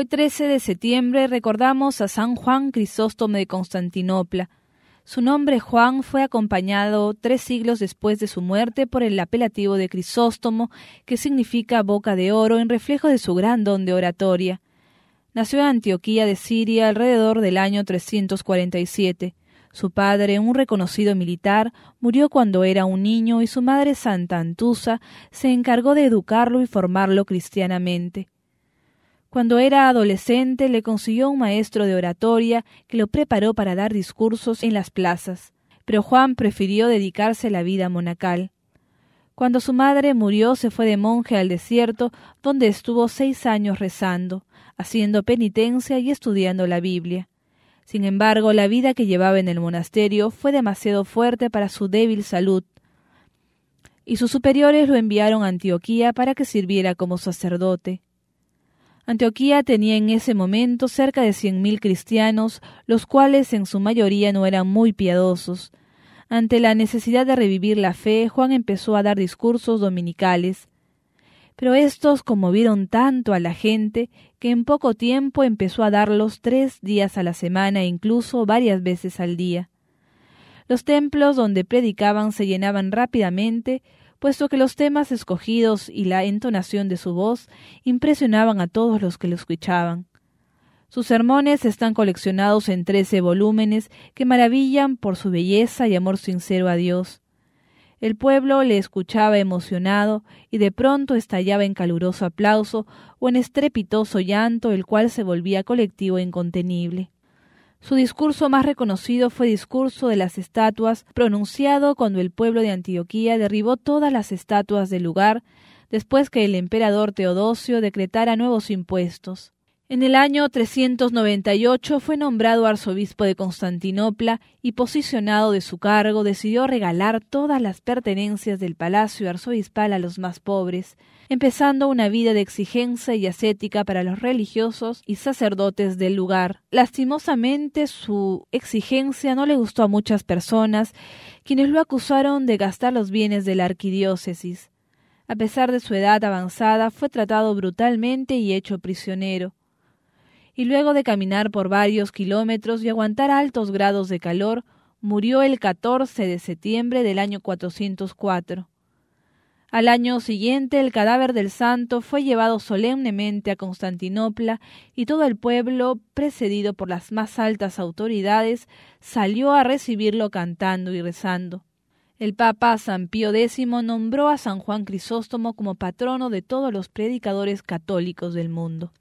Hoy 13 de septiembre recordamos a San Juan Crisóstomo de Constantinopla. Su nombre Juan fue acompañado tres siglos después de su muerte por el apelativo de Crisóstomo, que significa boca de oro en reflejo de su gran don de oratoria. Nació en Antioquía de Siria alrededor del año 347. Su padre, un reconocido militar, murió cuando era un niño y su madre Santa Antusa se encargó de educarlo y formarlo cristianamente. Cuando era adolescente le consiguió un maestro de oratoria que lo preparó para dar discursos en las plazas, pero Juan prefirió dedicarse a la vida monacal. Cuando su madre murió se fue de monje al desierto, donde estuvo seis años rezando, haciendo penitencia y estudiando la Biblia. Sin embargo, la vida que llevaba en el monasterio fue demasiado fuerte para su débil salud, y sus superiores lo enviaron a Antioquía para que sirviera como sacerdote. Antioquía tenía en ese momento cerca de cien mil cristianos, los cuales en su mayoría no eran muy piadosos. Ante la necesidad de revivir la fe, Juan empezó a dar discursos dominicales. Pero estos conmovieron tanto a la gente que en poco tiempo empezó a darlos tres días a la semana e incluso varias veces al día. Los templos donde predicaban se llenaban rápidamente, puesto que los temas escogidos y la entonación de su voz impresionaban a todos los que lo escuchaban. Sus sermones están coleccionados en trece volúmenes que maravillan por su belleza y amor sincero a Dios. El pueblo le escuchaba emocionado y de pronto estallaba en caluroso aplauso o en estrepitoso llanto, el cual se volvía colectivo e incontenible. Su discurso más reconocido fue discurso de las estatuas, pronunciado cuando el pueblo de Antioquía derribó todas las estatuas del lugar, después que el emperador Teodosio decretara nuevos impuestos. En el año 398 fue nombrado arzobispo de Constantinopla y posicionado de su cargo decidió regalar todas las pertenencias del palacio arzobispal a los más pobres, empezando una vida de exigencia y ascética para los religiosos y sacerdotes del lugar. Lastimosamente su exigencia no le gustó a muchas personas, quienes lo acusaron de gastar los bienes de la arquidiócesis. A pesar de su edad avanzada, fue tratado brutalmente y hecho prisionero y luego de caminar por varios kilómetros y aguantar altos grados de calor, murió el 14 de septiembre del año 404. Al año siguiente el cadáver del santo fue llevado solemnemente a Constantinopla y todo el pueblo, precedido por las más altas autoridades, salió a recibirlo cantando y rezando. El Papa San Pío X nombró a San Juan Crisóstomo como patrono de todos los predicadores católicos del mundo.